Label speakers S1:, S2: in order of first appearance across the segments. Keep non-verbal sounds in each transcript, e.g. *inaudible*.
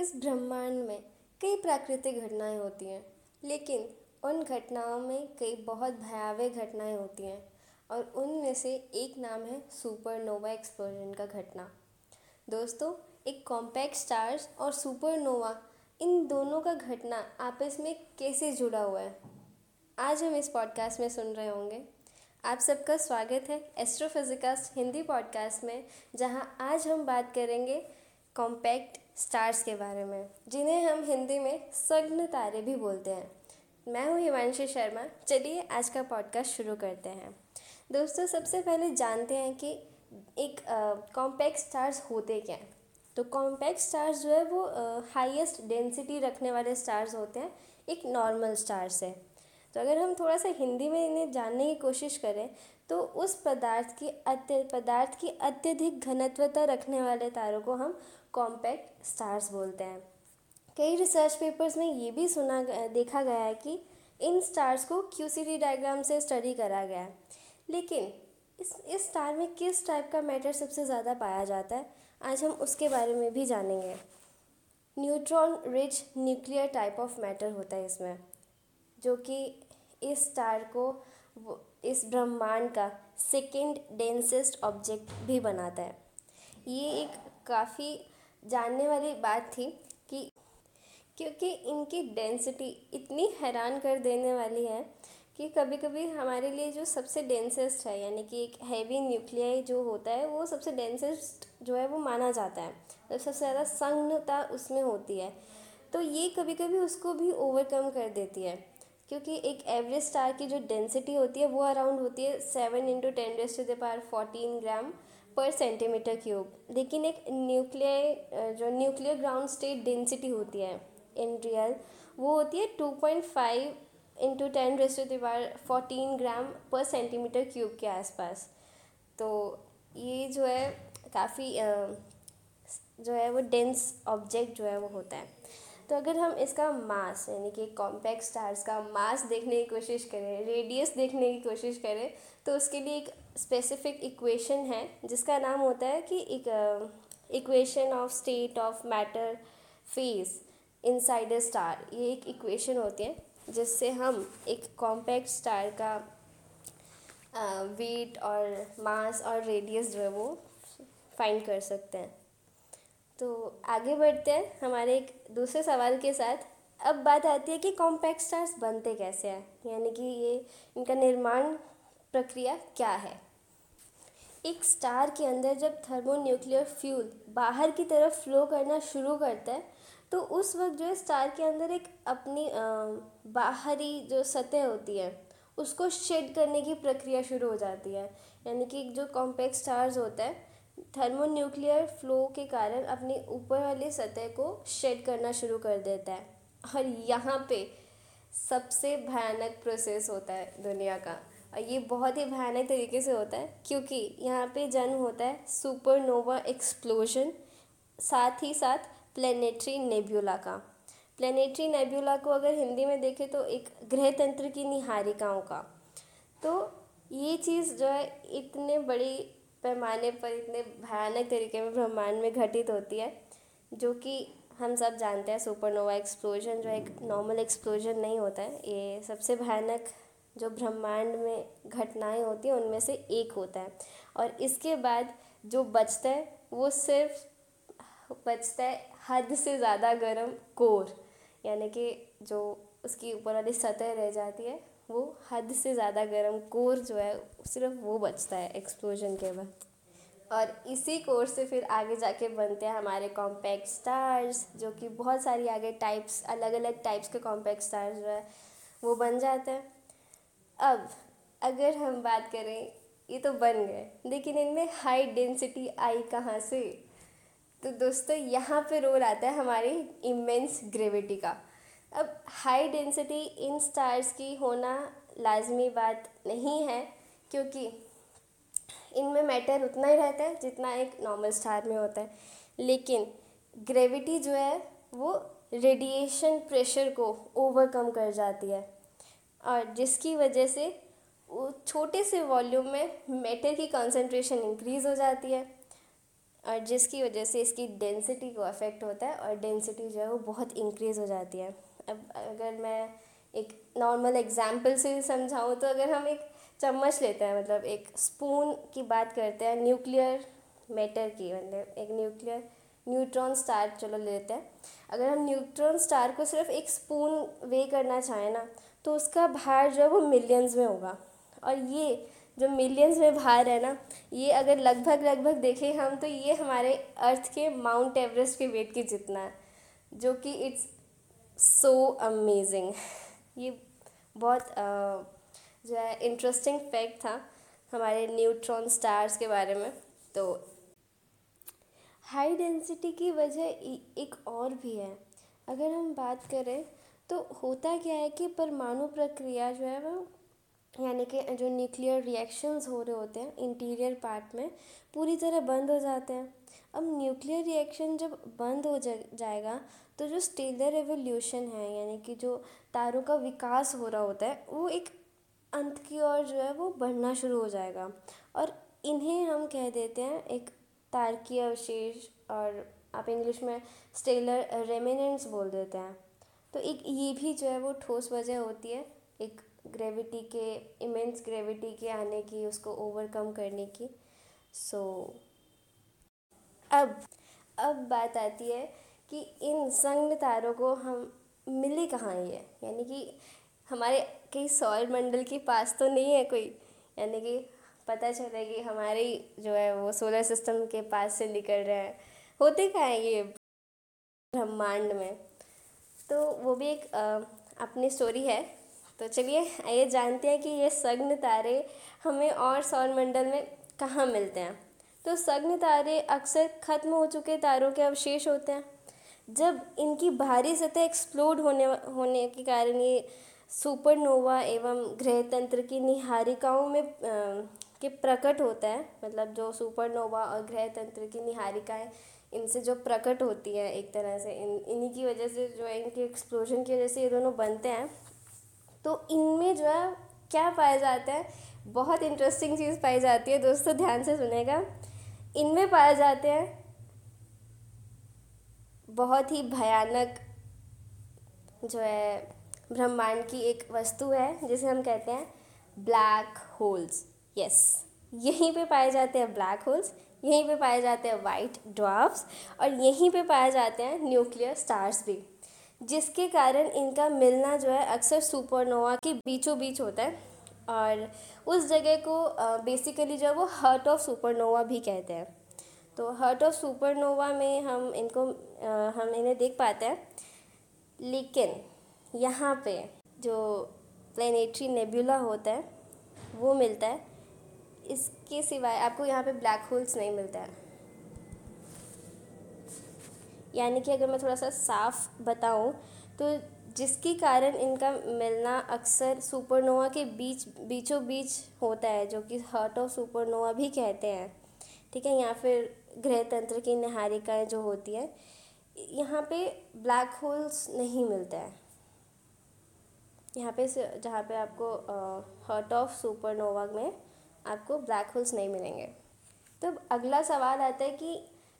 S1: इस ब्रह्मांड में कई प्राकृतिक घटनाएँ होती हैं, लेकिन उन घटनाओं में कई बहुत भयावह घटनाएँ होती हैं और उनमें से एक नाम है सुपरनोवा एक्सप्लोजन का घटना। दोस्तों, एक कॉम्पैक्ट स्टार्स और सुपरनोवा, इन दोनों का घटना आपस में कैसे जुड़ा हुआ है? आज हम इस पॉडकास्ट में सुन रहे होंगे। आप सबका स्वागत है एस्ट्रोफिजिकास्ट हिंदी पॉडकास्ट में, जहाँ आज हम बात करेंगे कॉम्पैक्ट स्टार्स के बारे में, जिन्हें हम हिंदी में सग्न तारे भी बोलते हैं। मैं हूँ हिमांशी शर्मा, चलिए आज का पॉडकास्ट शुरू करते हैं। दोस्तों, सबसे पहले जानते हैं कि एक कॉम्पैक्ट स्टार्स होते क्या हैं? तो कॉम्पैक्ट स्टार्स जो है वो हाईएस्ट डेंसिटी रखने वाले स्टार्स होते हैं, एक नॉर्मल स्टार से तो अगर हम थोड़ा सा हिंदी में इन्हें जानने की कोशिश करें तो उस पदार्थ की अत्य, पदार्थ की अत्यधिक घनत्वता रखने वाले तारों को हम कॉम्पैक्ट स्टार्स बोलते हैं। कई रिसर्च पेपर्स में ये भी सुना देखा गया है कि इन स्टार्स को क्यू सी डायग्राम से स्टडी करा गया है। लेकिन इस इस स्टार में किस टाइप का मैटर सबसे ज़्यादा पाया जाता है, आज हम उसके बारे में भी जानेंगे। Neutron rich nuclear type of matter होता है इसमें, जो कि इस स्टार को इस ब्रह्मांड का सेकेंड डेंसेस्ट ऑब्जेक्ट भी बनाता है। ये एक काफ़ी जानने वाली बात थी कि क्योंकि इनकी डेंसिटी इतनी हैरान कर देने वाली है कि कभी कभी हमारे लिए जो सबसे डेंसेस्ट है, यानी कि एक हैवी न्यूक्लियाई जो होता है, वो सबसे डेंसेस्ट जो है वो माना जाता है। तो सबसे ज़्यादा संघनता उसमें होती है। तो ये कभी कभी उसको भी ओवरकम कर देती है। क्योंकि एक एवरेज स्टार की जो डेंसिटी होती है, वो अराउंड होती है seven into ten raise to the power fourteen gram per centimetre cube लेकिन एक न्यूक्लियर जो न्यूक्लियर ग्राउंड स्टेट डेंसिटी होती है इन रियल वो होती है two point five into ten raise to the power fourteen gram per centimetre cube के आसपास. तो ये जो है काफ़ी जो है वो डेंस ऑब्जेक्ट जो है वो होता है. तो अगर हम इसका मास यानी कि कॉम्पैक्ट स्टार्स का मास देखने की कोशिश करें रेडियस देखने की कोशिश करें तो उसके लिए एक स्पेसिफिक इक्वेशन है, जिसका नाम होता है कि एक equation of state of matter phase inside a star ये एक इक्वेशन होती है, जिससे हम एक कॉम्पैक्ट स्टार का वेट और मास और रेडियस जो है वो फाइंड कर सकते हैं। तो आगे बढ़ते हैं हमारे एक दूसरे सवाल के साथ। अब बात आती है कि कॉम्पैक्ट स्टार्स बनते कैसे हैं? यानी कि ये इनका निर्माण प्रक्रिया क्या है? एक स्टार के अंदर जब थर्मोन्यूक्लियर फ्यूल बाहर की तरफ़ फ्लो करना शुरू करता है तो उस वक्त जो है स्टार के अंदर एक अपनी बाहरी जो सतह होती है, उसको शेड करने की प्रक्रिया शुरू हो जाती है। यानी कि जो कॉम्पैक्ट स्टार्स होता है थर्मोन्यूक्लियर फ्लो के कारण अपनी ऊपर वाली सतह को शेड करना शुरू कर देता है। और यहाँ पे सबसे भयानक प्रोसेस होता है दुनिया का। और ये बहुत ही भयानक तरीके से होता है, क्योंकि यहाँ पे जन्म होता है सुपरनोवा एक्सप्लोजन साथ ही साथ प्लेनेटरी नेब्यूला का। प्लेनेटरी नेब्यूला को अगर हिंदी में देखें तो एक ग्रह तंत्र की निहारिकाओं का। तो ये चीज़ जो है इतने बड़ी पैमाने पर इतने भयानक तरीके में ब्रह्मांड में घटित होती है, जो कि हम सब जानते हैं सुपरनोवा एक्सप्लोजन जो एक नॉर्मल एक्सप्लोजन नहीं होता है। ये सबसे भयानक जो ब्रह्मांड में घटनाएँ होती हैं, उनमें से एक होता है। और इसके बाद जो बचता है, वो सिर्फ़ बचता है हद से ज़्यादा गर्म कोर, यानी कि जो उसकी ऊपर वाली सतह रह जाती है वो हद से ज़्यादा गर्म कोर जो है, सिर्फ़ वो बचता है एक्सप्लोजन के बाद। और इसी कोर से फिर आगे जाके बनते हैं हमारे कॉम्पैक्ट स्टार्स जो कि बहुत सारी आगे टाइप्स अलग अलग टाइप्स के कॉम्पैक्ट स्टार्स जो है, वो बन जाते हैं। अब, अगर हम बात करें, ये तो बन गए, लेकिन इनमें हाई डेंसिटी आई कहाँ से? तो दोस्तों, यहाँ पे रोल आता है हमारी इमेंस ग्रेविटी का। अब हाई डेंसिटी इन स्टार्स की होना लाजमी बात नहीं है, क्योंकि इनमें मैटर उतना ही रहता है जितना एक नॉर्मल स्टार में होता है। लेकिन ग्रेविटी जो है, वो रेडिएशन प्रेशर को ओवरकम कर जाती है। और जिसकी वजह से वो छोटे से वॉल्यूम में मैटर की कंसंट्रेशन इंक्रीज़ हो जाती है और जिसकी वजह से इसकी डेंसिटी को अफेक्ट होता है और डेंसिटी जो है वो बहुत इंक्रीज़ हो जाती है। अब अगर मैं एक नॉर्मल एग्ज़ाम्पल से समझाऊँ तो अगर हम एक चम्मच लेते हैं मतलब एक स्पून की बात करते हैं न्यूक्लियर मैटर की मतलब एक न्यूक्लियर न्यूट्रॉन स्टार चलो लेते हैं। अगर हम न्यूट्रॉन स्टार को सिर्फ़ एक स्पून वे करना चाहें ना तो उसका भार जो है वो मिलियंस में होगा। और ये जो मिलियंस में भार है ना, ये अगर लगभग लगभग देखें हम तो ये हमारे अर्थ के माउंट एवरेस्ट के वेट के जितना है, जो कि इट्स सो अमेजिंग *laughs* ये बहुत जो है इंटरेस्टिंग फैक्ट था हमारे न्यूट्रॉन स्टार्स के बारे में। तो हाई डेंसिटी की वजह एक और भी है। अगर हम बात करें तो होता क्या है कि परमाणु प्रक्रिया जो है वो, यानी कि जो न्यूक्लियर रिएक्शंस हो रहे होते हैं इंटीरियर पार्ट में, पूरी तरह बंद हो जाते हैं। अब न्यूक्लियर रिएक्शन जब बंद हो जाएगा तो जो स्टेलर रेवोल्यूशन है यानी कि जो तारों का विकास हो रहा होता है वो एक अंत की ओर जो है वो बढ़ना शुरू हो जाएगा। और इन्हें हम कह देते हैं एक तारकीय अवशेष और आप इंग्लिश में स्टेलर रेमिनेंट्स बोल देते हैं। तो एक ये भी जो है वो ठोस वजह होती है एक ग्रेविटी के इमेंस ग्रेविटी के आने की उसको ओवरकम करने की। सो so, अब अब बात आती है कि इन संग तारों को हम मिले कहाँ ये यानी कि हमारे कई सौर मंडल के पास तो नहीं है कोई। यानी कि पता चले कि हमारे जो है वो सोलर सिस्टम के पास से निकल रहे हैं। होते कहाँ हैं ये ब्रह्मांड में? तो वो भी एक अपनी स्टोरी है। तो चलिए, आइए जानते हैं कि ये सग्न तारे हमें और सौर मंडल में कहाँ मिलते हैं। तो सग्न तारे अक्सर ख़त्म हो चुके तारों के अवशेष होते हैं। जब इनकी भारी सतह एक्सप्लोड होने होने के कारण ये सुपरनोवा एवं ग्रह तंत्र की निहारिकाओं में आ, के प्रकट होता है मतलब जो सुपरनोवा और ग्रह तंत्र की निहारिकाएँ इनसे जो प्रकट होती है एक तरह से इन इन्हीं की वजह से जो है इनके एक्सप्लोजन की वजह से ये दोनों बनते हैं। तो इनमें जो है क्या पाया जाता है? बहुत इंटरेस्टिंग चीज़ पाई जाती है, दोस्तों, ध्यान से सुनेगा। इनमें पाए जाते हैं बहुत ही भयानक जो है, ब्रह्मांड की एक वस्तु है, जिसे हम कहते हैं ब्लैक होल्स यस यहीं पे पाए जाते हैं ब्लैक होल्स यहीं पे पाए जाते हैं वाइट ड्वाफ्स और यहीं पे पाए जाते हैं न्यूक्लियर स्टार्स भी, जिसके कारण इनका मिलना जो है अक्सर सुपरनोवा के बीचों बीच होता है। और उस जगह को बेसिकली जो है वो हर्ट ऑफ़ सुपरनोवा भी कहते हैं। तो हर्ट ऑफ़ सुपरनोवा में हम इनको हम इन्हें देख पाते हैं। लेकिन यहाँ पे जो प्लेनेटरी नेबुला होता है, वो मिलता है। इसके सिवाय आपको यहाँ पे ब्लैक होल्स नहीं मिलता है। यानी कि अगर मैं थोड़ा सा साफ़ बताऊँ तो जिसके कारण इनका मिलना अक्सर सुपरनोवा के बीच बीचों बीच होता है, जो कि हार्ट ऑफ़ सुपरनोवा भी कहते हैं। ठीक है, या फिर ग्रह तंत्र की निहारिकाएँ जो होती हैं, यहाँ पे ब्लैक होल्स नहीं मिलते हैं। यहाँ पे जहाँ पे आपको हार्ट ऑफ़ सुपरनोवा में आपको ब्लैक होल्स नहीं मिलेंगे। तो अगला सवाल आता है कि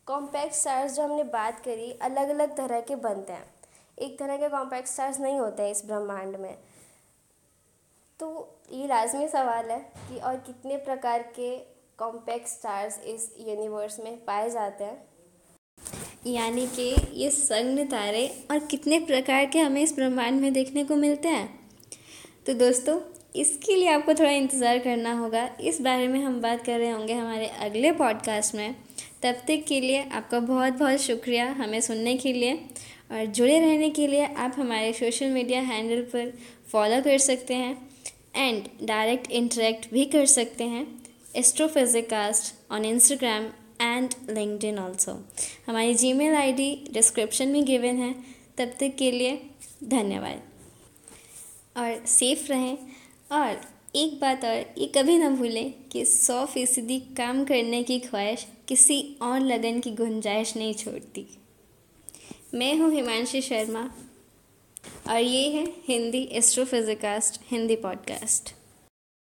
S1: कॉम्पैक्ट स्टार्स जो हमने बात करी अलग अलग तरह के बनते हैं। एक तरह के कॉम्पैक्ट स्टार्स नहीं होते इस ब्रह्मांड में। तो ये लाजमी सवाल है कि और कितने प्रकार के कॉम्पैक्ट स्टार्स इस यूनिवर्स में पाए जाते हैं? यानी कि ये संग तारे और कितने प्रकार के हमें इस ब्रह्मांड में देखने को मिलते हैं? तो दोस्तों, इसके लिए आपको थोड़ा इंतज़ार करना होगा। इस बारे में हम बात कर रहे होंगे हमारे अगले पॉडकास्ट में। तब तक के लिए आपका बहुत बहुत शुक्रिया हमें सुनने के लिए। और जुड़े रहने के लिए आप हमारे सोशल मीडिया हैंडल पर फॉलो कर सकते हैं एंड डायरेक्ट इंटरेक्ट भी कर सकते हैं astrophysicast on Instagram and LinkedIn also हमारी Gmail I D description में गिवन है। तब तक के लिए धन्यवाद। और सेफ़ रहें। और एक बात और ये कभी ना भूलें कि सौ फ़ीसदी काम करने की ख्वाहिश किसी और लगन की गुंजाइश नहीं छोड़ती। मैं हूँ हिमांशी शर्मा और ये है हिंदी एस्ट्रोफिजिकास्ट, हिंदी पॉडकास्ट।